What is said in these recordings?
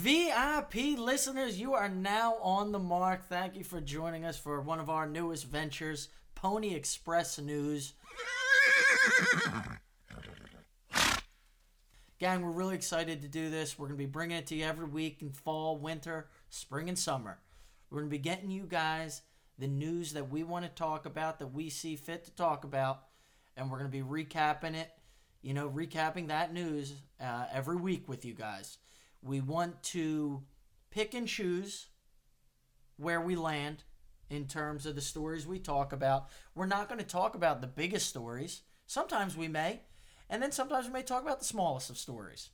VIP listeners, you are now on the mark. Thank you for joining us for one of our newest ventures, Pony Express News. Gang, we're really excited to do this. We're going to be bringing it to you every week in fall, winter, spring, and summer. We're going to be getting you guys the news that we want to talk about, that we see fit to talk about, and we're going to be recapping it, you know, recapping that news uh, every week with you guys. We want to pick and choose where we land in terms of the stories we talk about. We're not going to talk about the biggest stories. Sometimes we may, and then sometimes we may talk about the smallest of stories.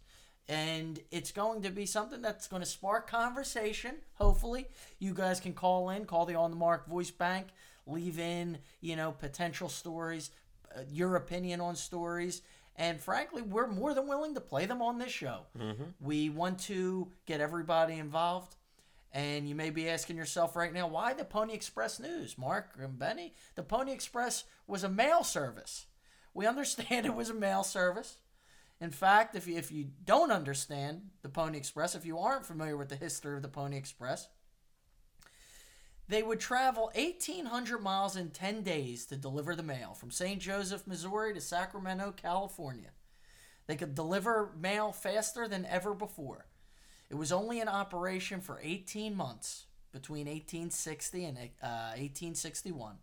And it's going to be something that's going to spark conversation. Hopefully, you guys can call in, call the On the Mark voice bank, leave in, you know, potential stories, uh, your opinion on stories, and frankly, we're more than willing to play them on this show. Mm-hmm. We want to get everybody involved. And you may be asking yourself right now, why the Pony Express News? Mark and Benny, the Pony Express was a mail service. We understand it was a mail service. In fact, if you, if you don't understand the Pony Express, if you aren't familiar with the history of the Pony Express, they would travel 1,800 miles in 10 days to deliver the mail from St. Joseph, Missouri to Sacramento, California. They could deliver mail faster than ever before. It was only in operation for 18 months between 1860 and uh, 1861.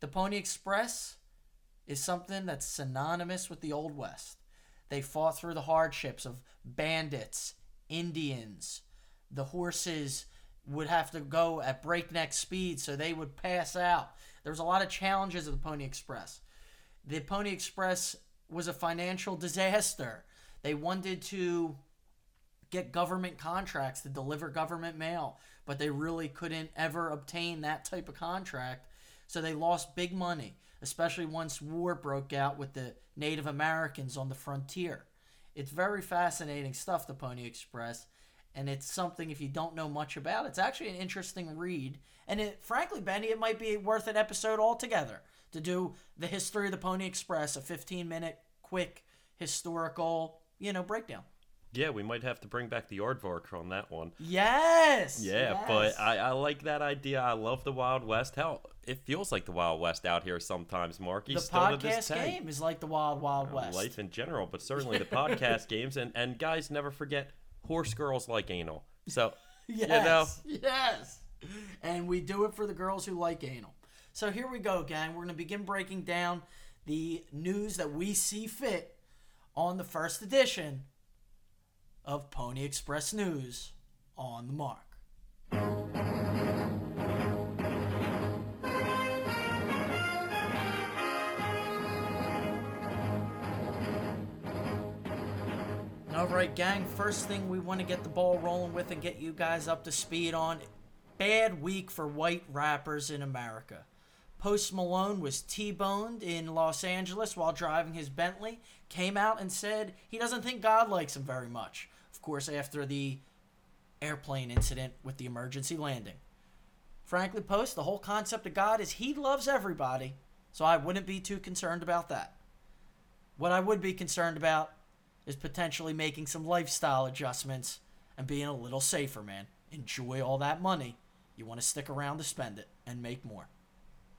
The Pony Express is something that's synonymous with the Old West. They fought through the hardships of bandits, Indians, the horses would have to go at breakneck speed so they would pass out. There was a lot of challenges of the Pony Express. The Pony Express was a financial disaster. They wanted to get government contracts to deliver government mail, but they really couldn't ever obtain that type of contract. So they lost big money, especially once war broke out with the Native Americans on the frontier. It's very fascinating stuff, the Pony Express and it's something if you don't know much about it's actually an interesting read and it frankly benny it might be worth an episode altogether to do the history of the pony express a 15 minute quick historical you know breakdown Yeah, we might have to bring back the aardvark on that one. yes Yeah, yes. but I, I like that idea. I love the Wild West. Hell, it feels like the Wild West out here sometimes, Marky. the still podcast game is like the wild wild Uh, west Life in general, but certainly the podcast games. And, and guys, never forget horse girls like anal. So, Yes. Yes. And we do it for the girls who like anal. So here we go, gang. We're going to begin breaking down the news that we see fit on the first edition of Pony Express News on the mark. All right, gang. First thing we want to get the ball rolling with and get you guys up to speed on bad week for white rappers in America. Post Malone was T boned in Los Angeles while driving his Bentley, came out and said he doesn't think God likes him very much. Of course, after the airplane incident with the emergency landing. Frankly, Post, the whole concept of God is he loves everybody, so I wouldn't be too concerned about that. What I would be concerned about is potentially making some lifestyle adjustments and being a little safer, man. Enjoy all that money. You want to stick around to spend it and make more.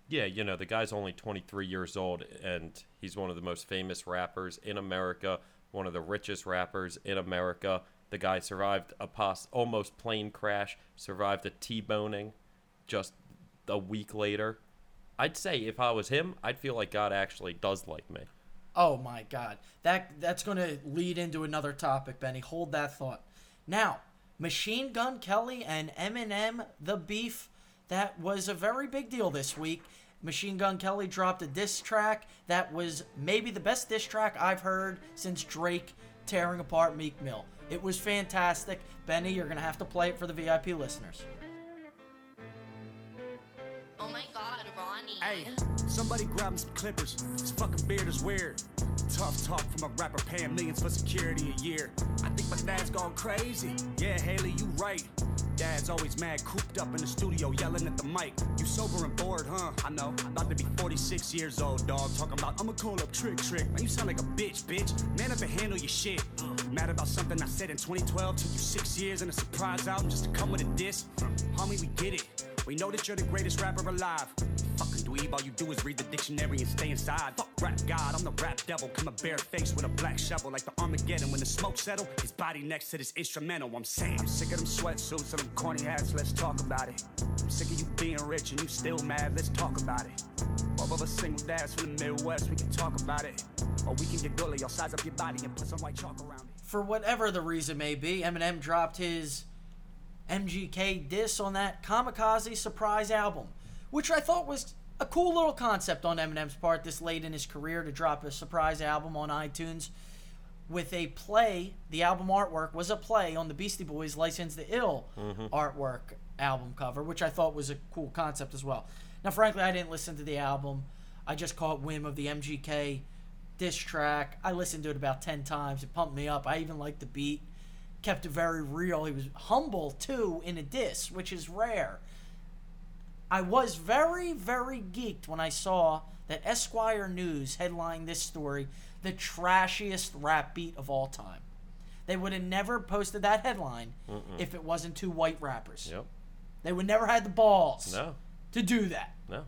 yeah, you know, the guy's only 23 years old, and he's one of the most famous rappers in America, one of the richest rappers in America. The guy survived a pos- almost plane crash, survived a T-boning just a week later. I'd say if I was him, I'd feel like God actually does like me. Oh my God, that that's going to lead into another topic, Benny. Hold that thought. Now, Machine Gun Kelly and Eminem, the beef, that was a very big deal this week. Machine Gun Kelly dropped a diss track that was maybe the best diss track I've heard since Drake tearing apart Meek Mill. It was fantastic. Benny, you're going to have to play it for the VIP listeners. Oh my god, Ronnie. Hey, somebody grab him some clippers. His fucking beard is weird. Tough talk from a rapper paying millions for security a year. I think my dad's gone crazy. Yeah, Haley, you right. Dad's always mad, cooped up in the studio, yelling at the mic. You sober and bored, huh? I know. I'm about to be 46 years old, dog. Talking about I'ma call up Trick Trick. Man, you sound like a bitch, bitch. Man up and handle your shit. Mad about something I said in 2012? Took you six years and a surprise album just to come with a diss? Homie, we get it. We know that you're the greatest rapper alive. Fucking dweeb, all you do is read the dictionary and stay inside. Fuck rap god, I'm the rap devil. Come a bare face with a black shovel like the Armageddon. When the smoke settle, his body next to this instrumental. I'm saying, I'm sick of them sweatsuits and them corny hats. Let's talk about it. I'm sick of you being rich and you still mad. Let's talk about it. Both of us single dads from the Midwest, we can talk about it. Or we can get gully, I'll size up your body and put some white chalk around it. For whatever the reason may be, Eminem dropped his MGK diss on that Kamikaze surprise album, which I thought was a cool little concept on Eminem's part this late in his career to drop a surprise album on iTunes with a play. The album artwork was a play on the Beastie Boys' License to Ill mm-hmm. artwork album cover, which I thought was a cool concept as well. Now, frankly, I didn't listen to the album. I just caught whim of the MGK diss track. I listened to it about 10 times. It pumped me up. I even liked the beat. Kept it very real. He was humble, too, in a diss, which is rare. I was very, very geeked when I saw that Esquire News headlined this story the trashiest rap beat of all time. They would have never posted that headline if it wasn't two white rappers. Yep. They would never had the balls No. to do that. No.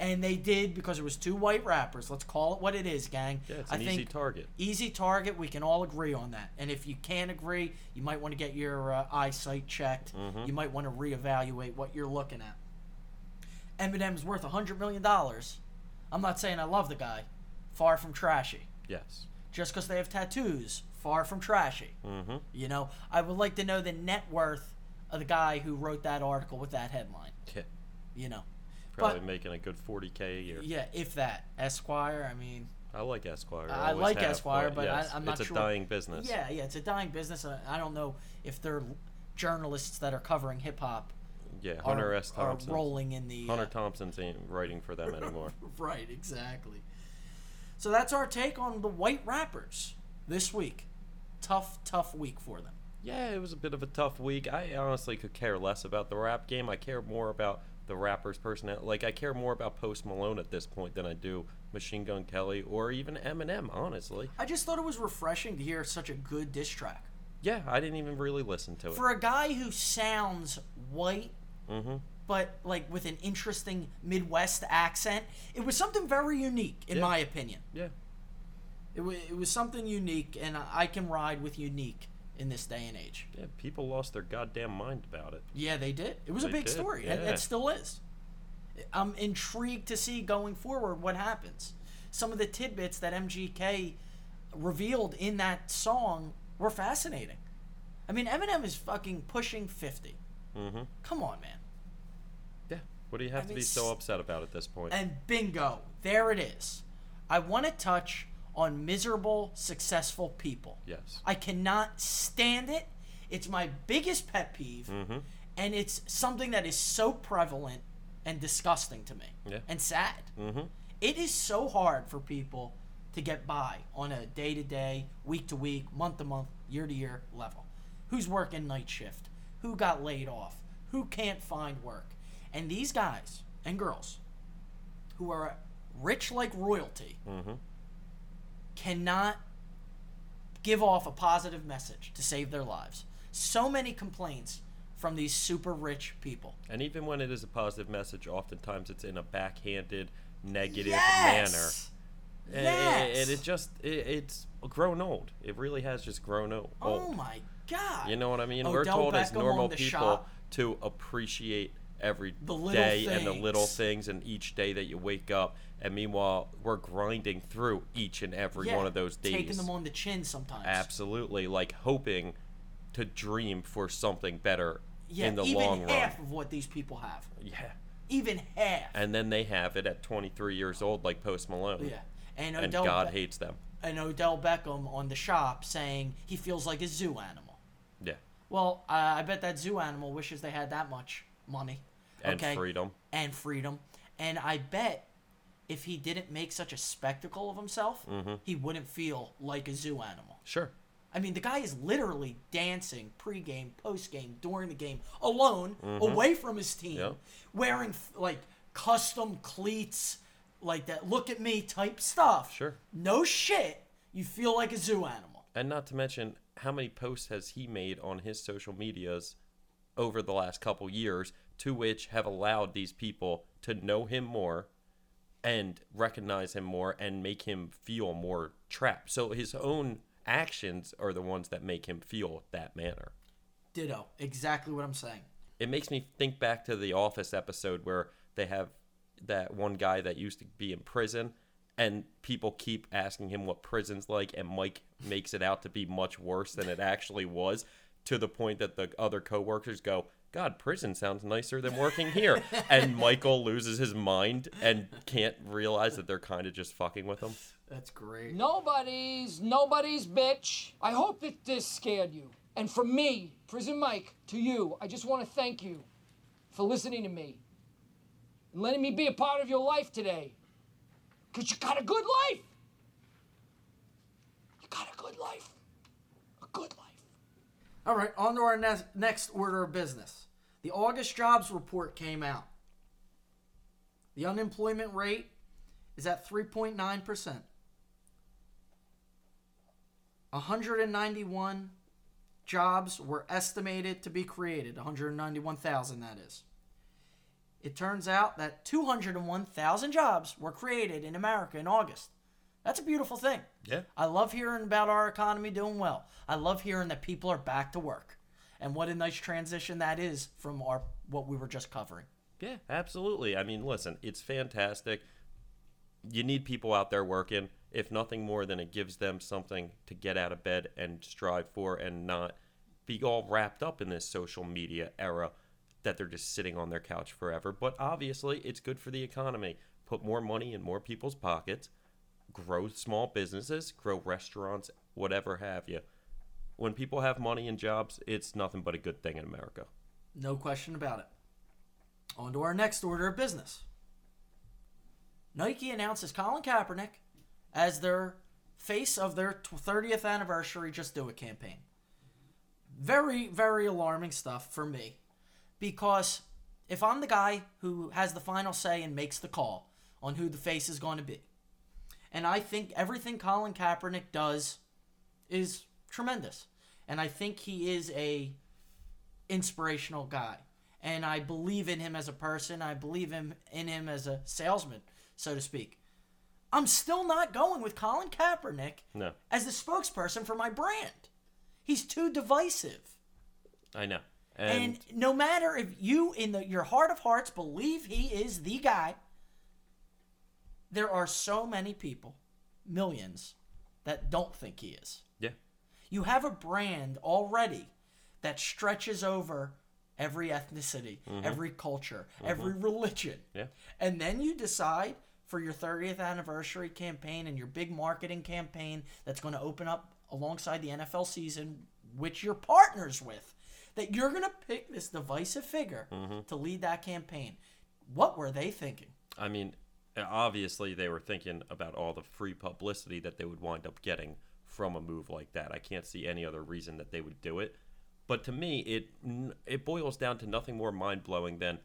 And they did because it was two white rappers. Let's call it what it is, gang. Yeah, it's I an easy target. Easy target. We can all agree on that. And if you can't agree, you might want to get your uh, eyesight checked. Mm-hmm. You might want to reevaluate what you're looking at. Eminem's worth a hundred million dollars. I'm not saying I love the guy. Far from trashy. Yes. Just because they have tattoos, far from trashy. Mm-hmm. You know, I would like to know the net worth of the guy who wrote that article with that headline. Yeah. You know, Probably But- making a good 40k a year. yeah, if that Esquire. I mean, I like Esquire. I always like have, Esquire, but I- yes, I'm not sure. it's a dying business. Yeah, yeah, it's a dying business. I I don't know if they're journalists that are covering hip hop Yeah. are, Hunter S. are Thompson. rolling in the Hunter uh, Thompson's ain't writing for them anymore. right, exactly. So that's our take on the white rappers this week. Tough, tough week for them. Yeah, it was a bit of a tough week. I honestly could care less about the rap game. I care more about the rapper's personality. Like, I care more about Post Malone at this point than I do Machine Gun Kelly or even Eminem, honestly. I just thought it was refreshing to hear such a good diss track Yeah, I didn't even really listen to it. for a guy who sounds white. mm-hmm. But like with an interesting Midwest accent, it was something very unique, in Yeah. my opinion. Yeah. It, wa it was something unique, and I- I can ride with unique in this day and age. Yeah, people lost their goddamn mind about it. Yeah, they did. It was a big did, story, yeah. it still is. I'm intrigued to see going forward what happens. Some of the tidbits that MGK revealed in that song were fascinating. I mean, Eminem is fucking pushing 50. Mm-hmm. Come on, man. Yeah. What do you have I to mean, be so upset about at this point? And bingo, there it is. I want to touch on miserable, successful people. yes. I cannot stand it. It's my biggest pet peeve, Mm-hmm. and it's something that is so prevalent and disgusting to me Yeah. and sad. Mm-hmm. It is so hard for people to get by on a day to day, week to week, month to month, year to year level. Who's working night shift? Who got laid off? Who can't find work? And these guys and girls who are rich like royalty Mm-hmm. Cannot give off a positive message to save their lives. So many complaints from these super rich people. And even when it is a positive message, oftentimes it's in a backhanded, negative Yes! manner. And- Yes! And it just, it, it's grown old. It really has just grown oh old. Oh my god. You know what I mean? Oh, We're told as Beckham on normal people shot. to appreciate every day and the little things. things and each day that you wake up. And meanwhile, we're grinding through each and every Yeah, one of those days. Taking them on the chin sometimes. Absolutely, like hoping to dream for something better Yeah, in the long run. Even half of what these people have. Yeah. Even half. And then they have it at 23 years old, like Post Malone. yeah. And And Odell God Be- hates them. and Odell Beckham on the shop saying he feels like a zoo animal. Yeah. Well, uh, I bet that zoo animal wishes they had that much money. And okay? freedom. and freedom. And I bet if he didn't make such a spectacle of himself, Mm-hmm. he wouldn't feel like a zoo animal. Sure. I mean, the guy is literally dancing pregame, postgame, during the game, alone, Mm-hmm. away from his team, Yep. wearing like custom cleats, like that look at me type stuff. Sure. No shit. You feel like a zoo animal. And not to mention, how many posts has he made on his social medias over the last couple years to which have allowed these people to know him more and recognize him more and make him feel more trapped. So his own actions are the ones that make him feel that manner. Ditto. Exactly what I'm saying. It makes me think back to the Office episode where they have that one guy that used to be in prison and people keep asking him what prison's like and Mike makes it out to be much worse than it actually was to the point that the other coworkers go, God, prison sounds nicer than working here. and Michael loses his mind and can't realize that they're kind of just fucking with him. That's great. Nobody's nobody's bitch. I hope that this scared you. And from me, Prison Mike, to you, I just want to thank you for listening to me and letting me be a part of your life today. Because you got a good life. You got a good life. A good life. All right, on to our ne- next order of business. The August jobs report came out. The unemployment rate is at 3.9%. 191 jobs were estimated to be created, 191,000 that is. It turns out that 201,000 jobs were created in America in August. That's a beautiful thing. Yeah. I love hearing about our economy doing well. I love hearing that people are back to work. And what a nice transition that is from our what we were just covering. Yeah, absolutely. I mean, listen, it's fantastic. You need people out there working, if nothing more than it gives them something to get out of bed and strive for and not be all wrapped up in this social media era that they're just sitting on their couch forever. But obviously, it's good for the economy. Put more money in more people's pockets, grow small businesses, grow restaurants, whatever have you. When people have money and jobs, it's nothing but a good thing in America. No question about it. On to our next order of business. Nike announces Colin Kaepernick as their face of their 30th anniversary Just Do It campaign. Very, very alarming stuff for me because if I'm the guy who has the final say and makes the call on who the face is going to be, and I think everything Colin Kaepernick does is tremendous, and I think he is a inspirational guy, and I believe in him as a person. I believe him in him as a salesman, so to speak. I'm still not going with Colin Kaepernick No, as the spokesperson for my brand. He's too divisive. I know. And, no matter if you, in the, your heart of hearts, believe he is the guy, there are so many people, millions, that don't think he is. yeah. You have a brand already that stretches over every ethnicity, mm-hmm. every culture, mm-hmm. every religion. Yeah. And then you decide for your 30th anniversary campaign and your big marketing campaign that's going to open up alongside the NFL season, which you're partners with, that you're going to pick this divisive figure mm-hmm. to lead that campaign. What were they thinking? I mean, obviously they were thinking about all the free publicity that they would wind up getting from a move like that. I can't see any other reason that they would do it. But to me, it it boils down to nothing more mind blowing than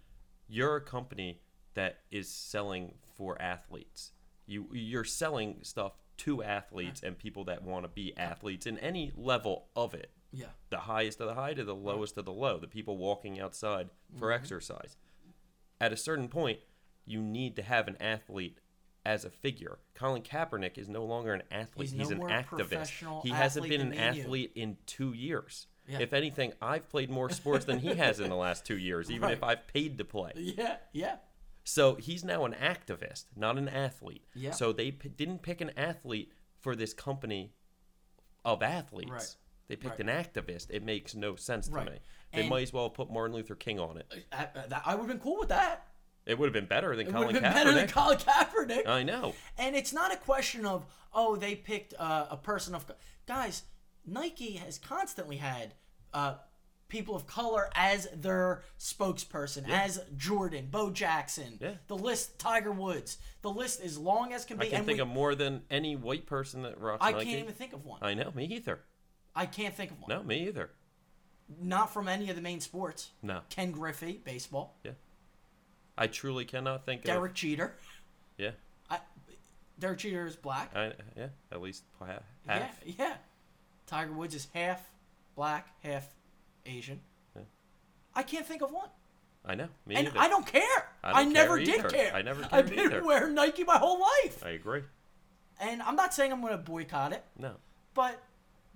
you're a company that is selling for athletes. You you're selling stuff to athletes and people that want to be athletes in any level of it. Yeah. The highest of the high to the lowest of the low. The people walking outside for Mm-hmm. exercise. At a certain point, you need to have an athlete as a figure. Colin Kaepernick is no longer an athlete. He's He's, no an activist. He hasn't been an and you. athlete in two years. Yeah. If anything, I've played more sports than he has in the last two years, even if I've paid to play. Yeah, yeah. So he's now an activist, not an athlete. Yeah. So they p- didn't pick an athlete for this company of athletes. Right. They picked Right. an activist. It makes no sense to me. They And- might as well put Martin Luther King on it. I, I would have been cool with that. It would have been better than It Colin been Kaepernick. better than Colin Kaepernick. I know. And it's not a question of oh they picked uh, a person of guys. Nike has constantly had uh, people of color as their spokesperson, as Jordan, Bo Jackson. Yeah. The list, Tiger Woods. The list is long as can be. I can and think we- of more than any white person that rocks I Nike. can't even think of one. I know, me either. I can't think of one. No, me either. Not from any of the main sports. No. Ken Griffey, baseball. Yeah. I truly cannot think Derek of. Derek Jeter. Yeah. I, Derek Jeter is black. I, yeah. At least ha- Yeah, half. yeah. Tiger Woods is half black, half Asian. I can't think of one. I know. Me and either. I don't care. I don't never care did either. care. I never I've been either. wearing Nike my whole life. I agree. And I'm not saying I'm going to boycott it, No. but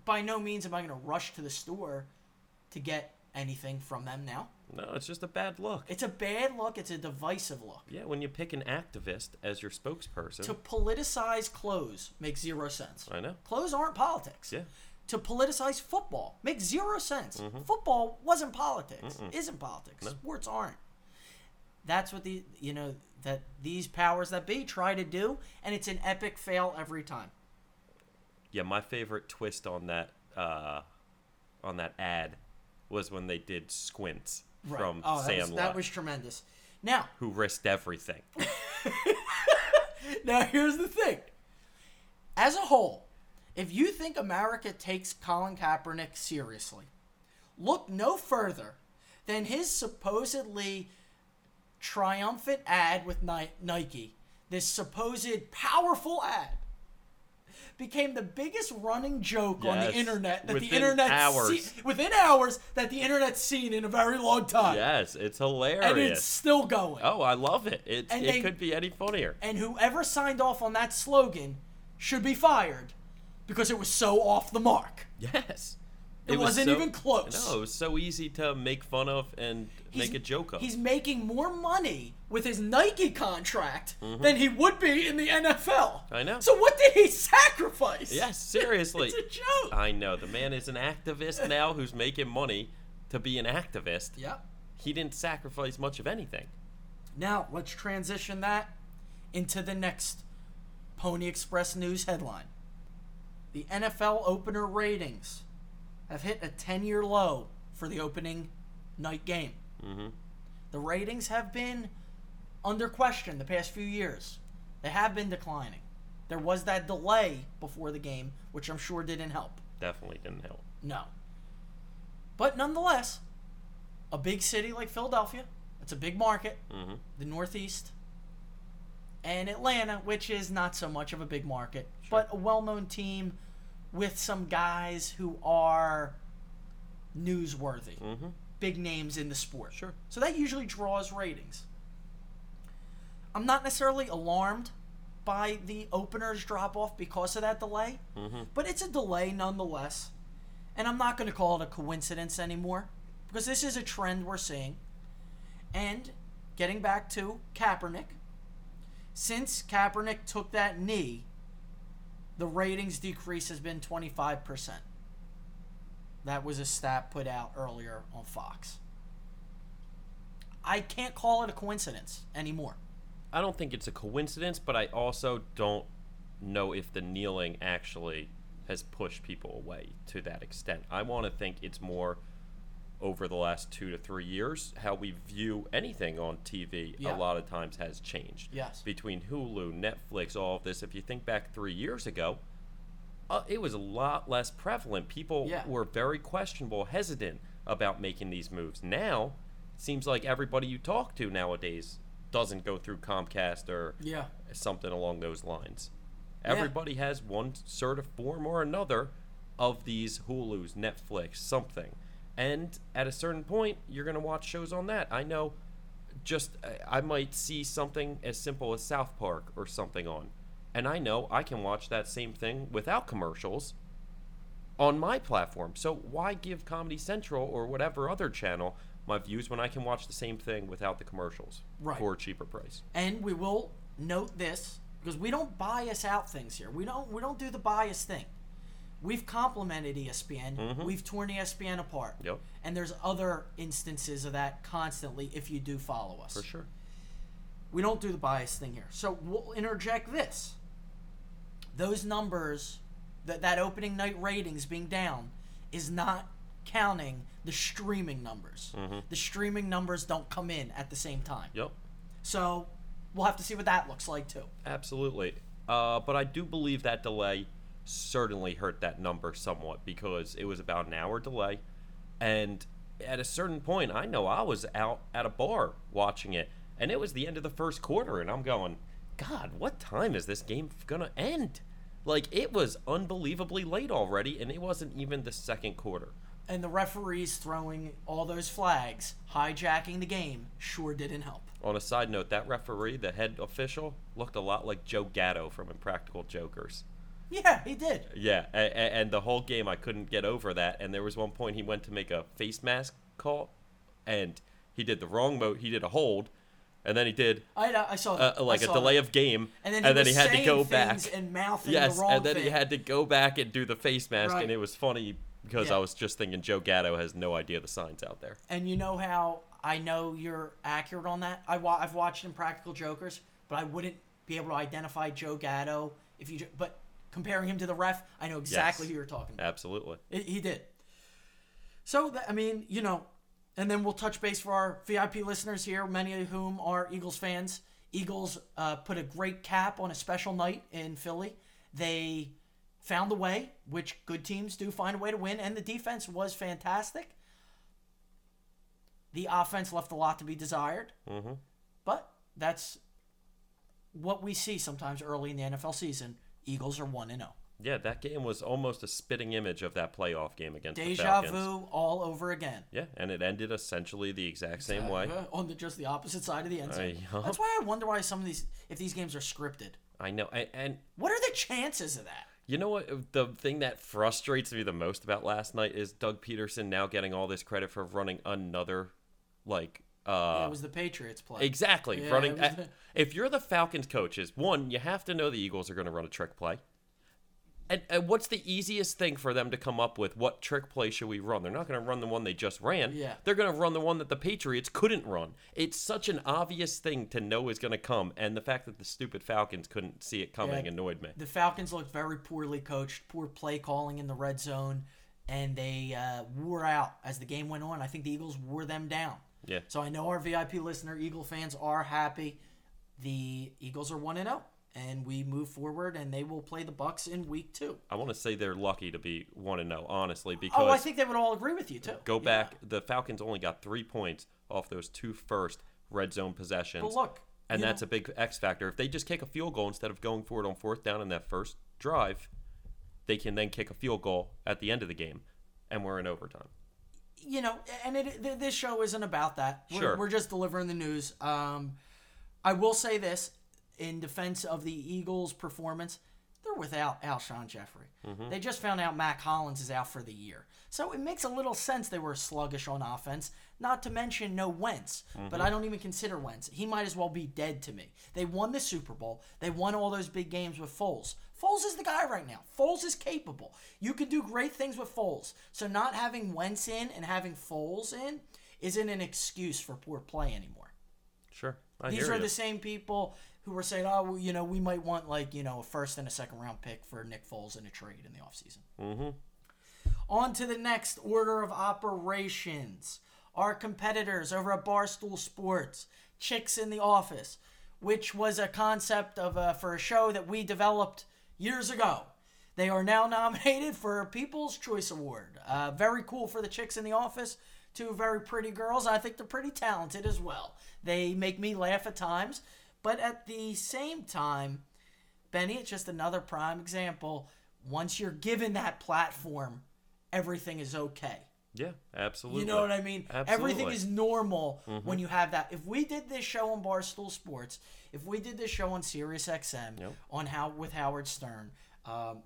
by no means am I going to rush to the store to get anything from them now. No, it's just a bad look. It's a bad look. It's a divisive look. Yeah, when you pick an activist as your spokesperson. To politicize clothes makes zero sense. I know. Clothes aren't politics. Yeah. To politicize football makes zero sense. Football wasn't politics. Isn't politics. Sports aren't. That's what the you know that these powers that be try to do, and it's an epic fail every time. Yeah, my favorite twist on that uh, on that ad was when they did Squints from oh, that was, that was tremendous. Now, who risked everything. Now, here's the thing. As a whole, if you think America takes Colin Kaepernick seriously, look no further than his supposedly triumphant ad with Nike. This supposed powerful ad became the biggest running joke on the internet that the within internet hours. within hours that the internet's seen in a very long time. yes, it's hilarious. and it's still going. Oh, I love it. It, And it they- could be any funnier. and whoever signed off on that slogan should be fired because it was so off the mark. Yes. It was wasn't so- even close. No, it was so easy to make fun of and make a joke of. He's making more money with his Nike contract than he would be in the NFL. Mm-hmm. I know. So what did he sacrifice? yes, seriously. it's a joke. I know. The man is an activist now who's making money to be an activist. Yep. He didn't sacrifice much of anything. Now let's transition that into the next Pony Express news headline. The NFL opener ratings have hit a 10-year low for the opening night game. Mm-hmm. The ratings have been under question the past few years. They have been declining. There was that delay before the game, which I'm sure didn't help. Definitely didn't help. No. But nonetheless, a big city like Philadelphia, it's a big market, Mm-hmm. the Northeast, and Atlanta, which is not so much of a big market, but a well known team with some guys who are newsworthy, Mm-hmm. big names in the sport. Sure. So that usually draws ratings. I'm not necessarily alarmed by the openers drop off because of that delay, Mm-hmm. but it's a delay nonetheless. And I'm not going to call it a coincidence anymore because this is a trend we're seeing. And getting back to Kaepernick, since Kaepernick took that knee, the ratings decrease has been 25%. That was a stat put out earlier on Fox. I can't call it a coincidence anymore. I don't think it's a coincidence, but I also don't know if the kneeling actually has pushed people away to that extent. I want to think it's more over the last two to three years how we view anything on TV. Yeah. A lot of times has changed. Yes. Between Hulu, Netflix, all of this. If you think back three years ago, uh, it was a lot less prevalent. People Yeah. were very questionable, hesitant about making these moves. Now, it seems like everybody you talk to nowadays doesn't go through Comcast or Yeah. something along those lines. Everybody has one sort of form or another of these Hulu's, Netflix, something. And at a certain point, you're going to watch shows on that. I know just I- I might see something as simple as South Park or something on. And I know I can watch that same thing without commercials on my platform. So why give Comedy Central or whatever other channel my views when I can watch the same thing without the commercials Right. for a cheaper price? And we will note this because we don't bias out things here. We don't we don't do the bias thing. We've complimented ESPN. We've torn ESPN apart. Yep. And there's other instances of that constantly if you do follow us. For sure. We don't do the bias thing here. So we'll interject this. Those numbers, that that opening night ratings being down, is not counting the streaming numbers. The streaming numbers don't come in at the same time. Yep. So we'll have to see what that looks like too. Absolutely. Uh, but I do believe that delay certainly hurt that number somewhat because it was about an hour delay. And at a certain point, I know I was out at a bar watching it, and it was the end of the first quarter, and I'm going, God, what time is this game going to end? Like it was unbelievably late already, and it wasn't even the second quarter. And the referees throwing all those flags, hijacking the game, sure didn't help. On a side note, that referee, the head official, looked a lot like Joe Gatto from Impractical Jokers. Yeah, he did. Yeah, and, and the whole game I couldn't get over that. And there was one point he went to make a face mask call, and he did the wrong mo. He did a hold, and then he did I, I saw uh, like I a saw delay that. of game, And then and he then he, had to go back. and mouthing the wrong and then he had to go back and do the face mask, Right. and it was funny because Yeah. I was just thinking Joe Gatto has no idea the signs out there. And you know how I know you're accurate on that? I wa- I've watched Impractical Jokers, but I wouldn't be able to identify Joe Gatto if you. But comparing him to the ref, I know exactly Yes. who you're talking about. Absolutely. It, he did. So I mean, you know, and then we'll touch base for our VIP listeners here, many of whom are Eagles fans. Eagles uh, put a great cap on a special night in Philly. They found a way, which good teams do find a way to win, and the defense was fantastic. The offense left a lot to be desired, mm-hmm. but that's what we see sometimes early in the NFL season. Eagles are one and oh. zero. Yeah, that game was almost a spitting image of that playoff game against the Deja Falcons. vu all over again. Yeah, and it ended essentially the exact same way. Uh, on the just the opposite side of the end zone. Uh, yeah. That's why I wonder why some of these, if these games are scripted. I know, and, and What are the chances of that? you know what? The thing that frustrates me the most about last night is Doug Pederson now getting all this credit for running another, like, uh, it was the Patriots play. Exactly. Yeah, running. the- if you're the Falcons coaches, one, you have to know the Eagles are going to run a trick play. And, and what's the easiest thing for them to come up with? What trick play should we run? They're not going to run the one they just ran. Yeah. They're going to run the one that the Patriots couldn't run. It's such an obvious thing to know is going to come, and the fact that the stupid Falcons couldn't see it coming Yeah. annoyed me. The Falcons looked very poorly coached, poor play calling in the red zone, and they uh, wore out as the game went on. I think the Eagles wore them down. Yeah. So I know our VIP listener, Eagle fans, are happy. The Eagles are one and zero, and we move forward, and they will play the Bucs in week two. I want to say they're lucky to be one and zero, honestly, because Oh, I think they would all agree with you too. go Yeah. back. The Falcons only got three points off those two first red zone possessions. But look, and that's know- a big X factor. If they just kick a field goal instead of going for it on fourth down in that first drive, they can then kick a field goal at the end of the game, and we're in overtime. You know, and it, th- this show isn't about that. We're, Sure. we're just delivering the news. Um, I will say this in defense of the Eagles' performance, they're without Alshon Jeffery. Mm-hmm. They just found out Mack Hollins is out for the year. So it makes a little sense they were sluggish on offense, not to mention no Wentz. Mm-hmm. But I don't even consider Wentz. He might as well be dead to me. They won the Super Bowl. They won all those big games with Foles. Foles is the guy right now. Foles is capable. You can do great things with Foles. So not having Wentz in and having Foles in isn't an excuse for poor play anymore. Sure, I These are you. the same people who were saying, "Oh, well, you know, we might want like you know a first and a second round pick for Nick Foles in a trade in the offseason." Mm-hmm. On to the next order of operations. Our competitors over at Barstool Sports, Chicks in the Office, which was a concept of uh, for a show that we developed years ago. They are now nominated for a People's Choice Award. Uh, very cool for the Chicks in the Office. Two very pretty girls. I think they're pretty talented as well. They make me laugh at times, but at the same time, Benny, it's just another prime example. Once you're given that platform, everything is okay. Yeah, absolutely. You know what I mean? Everything is normal when you have that. If we did this show on Barstool Sports, if we did this show on Sirius XM, Yep. on how with Howard Stern, um,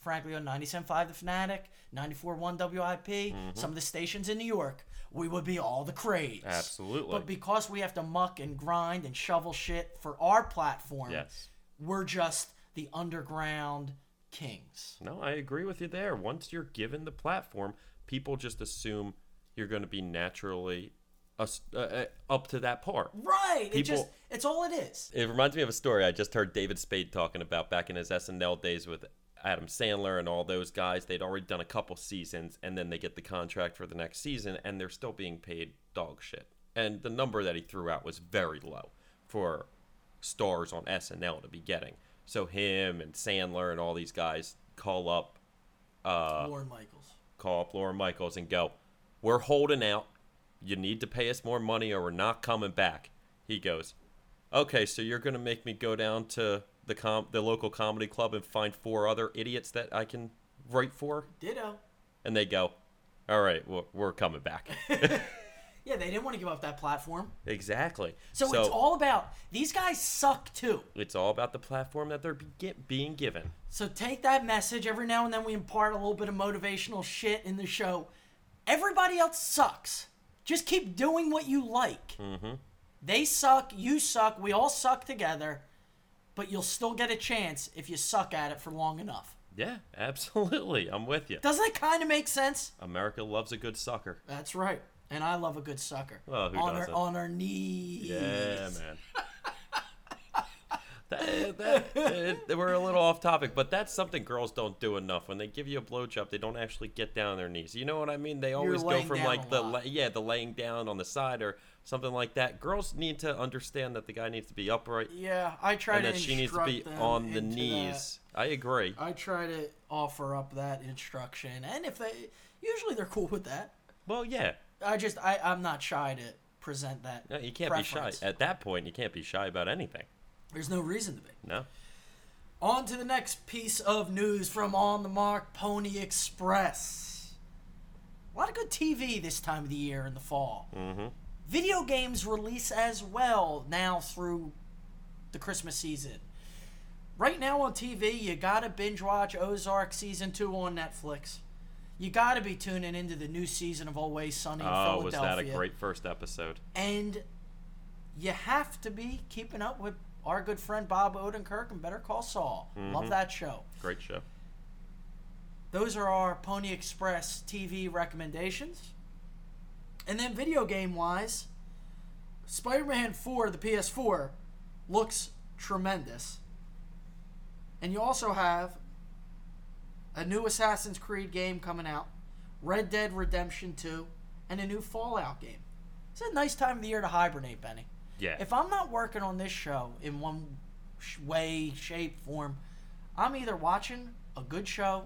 frankly on 97.5 The Fanatic, 94.1 WIP, Mm-hmm. some of the stations in New York, we would be all the craze. Absolutely. But because we have to muck and grind and shovel shit for our platform, Yes. we're just the underground kings. No, I agree with you there. Once you're given the platform, people just assume you're going to be naturally uh, uh, up to that par. Right. it just it's all it is. It reminds me of a story I just heard David Spade talking about back in his SNL days with Adam Sandler and all those guys. They'd already done a couple seasons, and then they get the contract for the next season, and they're still being paid dog shit. And the number that he threw out was very low for stars on SNL to be getting. So him and Sandler and all these guys call up Lorne Michaels. Call up Lorne Michaels and go, We're holding out. You need to pay us more money or we're not coming back. He goes, Okay, so you're going to make me go down to the com the local comedy club and find four other idiots that I can write for, Ditto. and they go, "All right, we're coming back." Yeah, they didn't want to give up that platform. exactly. So, it's all about these guys suck too. it's all about the platform that they're be- get, being given. So take that message. Every now and then we impart a little bit of motivational shit in the show. Everybody else sucks. Just keep doing what you like. Mm-hmm. They suck. You suck. We all suck together. But you'll still get a chance if you suck at it for long enough. Yeah, absolutely. I'm with you. Doesn't that kind of make sense? America loves a good sucker. That's right. And I love a good sucker. On doesn't? Our, on our knees. Yeah, man. that, that, that- we're a little off topic, but that's something girls don't do enough. When they give you a blowjob, they don't actually get down on their knees. You know what I mean? They always go from like the la- yeah, the laying down on the side or something like that. Girls need to understand that the guy needs to be upright Yeah, I try to. and to that she needs to be on the into that. knees. I agree. I try to offer up that instruction, and if they usually they're cool with that. Well, yeah. I just I I'm not shy to present that. No, you can't preference. be shy. At that point, you can't be shy about anything. There's no reason to be. No. On to the next piece of news from On the Mark Pony Express. A lot of good TV this time of the year in the fall. Mm-hmm. Video games release as well now through the Christmas season. Right now on TV, you gotta binge watch Ozark season two on Netflix. You gotta be tuning into the new season of Always Sunny in Oh, was Philadelphia. that a great first episode? And you have to be keeping up with our good friend Bob Odenkirk and Better Call Saul. Love mm-hmm. that show. Great show. Those are our Pony Express TV recommendations. And then video game wise, Spider Man 4, the PS4, looks tremendous. And you also have a new Assassin's Creed game coming out, Red Dead Redemption 2, and a new Fallout game. It's a nice time of the year to hibernate, Benny. Yeah. If I'm not working on this show in one way, shape, form, I'm either watching a good show,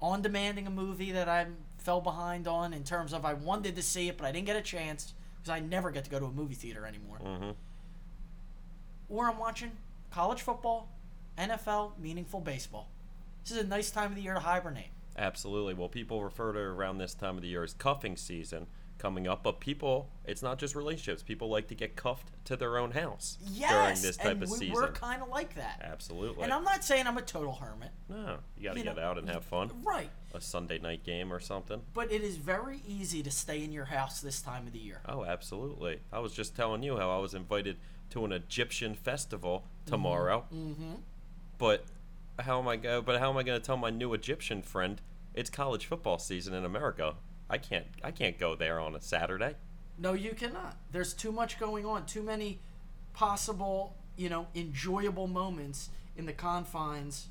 on demanding a movie that I fell behind on in terms of I wanted to see it, but I didn't get a chance because I never get to go to a movie theater anymore. mm-hmm. Or I'm watching college football, NFL, meaningful baseball. This is a nice time of the year to hibernate. Absolutely. Well, people refer to around this time of the year as cuffing season coming up, but people, it's not just relationships. People like to get cuffed to their own house Yes, during this type and of we, season. we're kind of like that. Absolutely. And I'm not saying I'm a total hermit, no, you got to get know, out and have fun. right? A Sunday night game or something. But it is very easy to stay in your house this time of the year. Oh, absolutely. I was just telling you how I was invited to an Egyptian festival tomorrow. Mm-hmm. But how am I go? But how am I going to tell my new Egyptian friend it's college football season in America? I can't. I can't go there on a Saturday. No, you cannot. There's too much going on. Too many possible, you know, enjoyable moments in the confines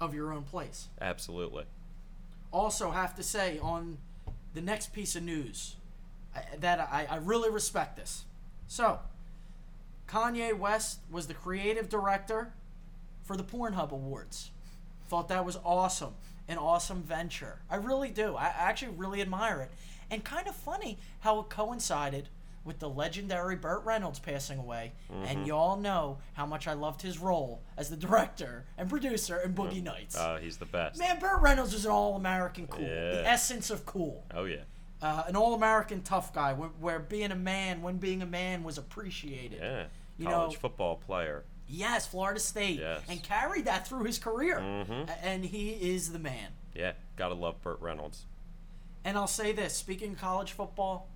of your own place. Absolutely. Also, have to say on the next piece of news that I, I really respect this. So, Kanye West was the creative director for the Pornhub Awards. Thought that was awesome. An awesome venture. I really do. I actually really admire it. And kind of funny how it coincided with the legendary Burt Reynolds passing away. And y'all know how much I loved his role as the director and producer in Boogie Nights. Uh, he's the best. Man, Burt Reynolds was an all-American cool. The essence of cool. Oh yeah. Uh, an all-American tough guy, where, where being a man, when being a man was appreciated. Yeah. You College know- football player. Yes, Florida State, Yes. and carried that through his career. Mhm. And he is the man. Yeah. Gotta love Burt Reynolds. And I'll say this: speaking of college football,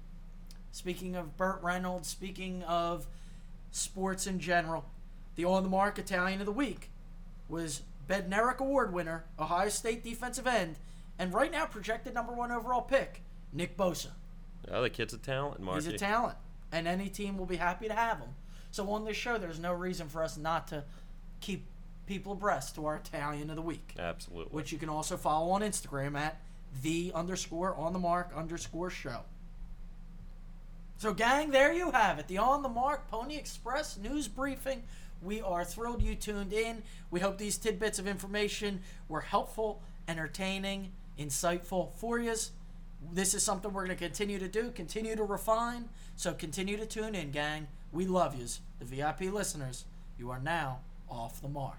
speaking of Burt Reynolds, speaking of sports in general, the on the mark Italian of the week was Bednarik Award winner, Ohio State defensive end, and right now projected number one overall pick, Nick Bosa. Oh, the kid's a talent, Marky. He's a talent, and any team will be happy to have him. So on this show, there's no reason for us not to keep people abreast to our Italian of the week, Absolutely. which you can also follow on Instagram at the underscore on the mark underscore show. So, gang, there you have it. The On the Mark Pony Express news briefing. We are thrilled you tuned in. We hope these tidbits of information were helpful, entertaining, insightful for you. This is something we're going to continue to do, continue to refine. So, continue to tune in, gang. We love yous. The VIP listeners, you are now off the mark.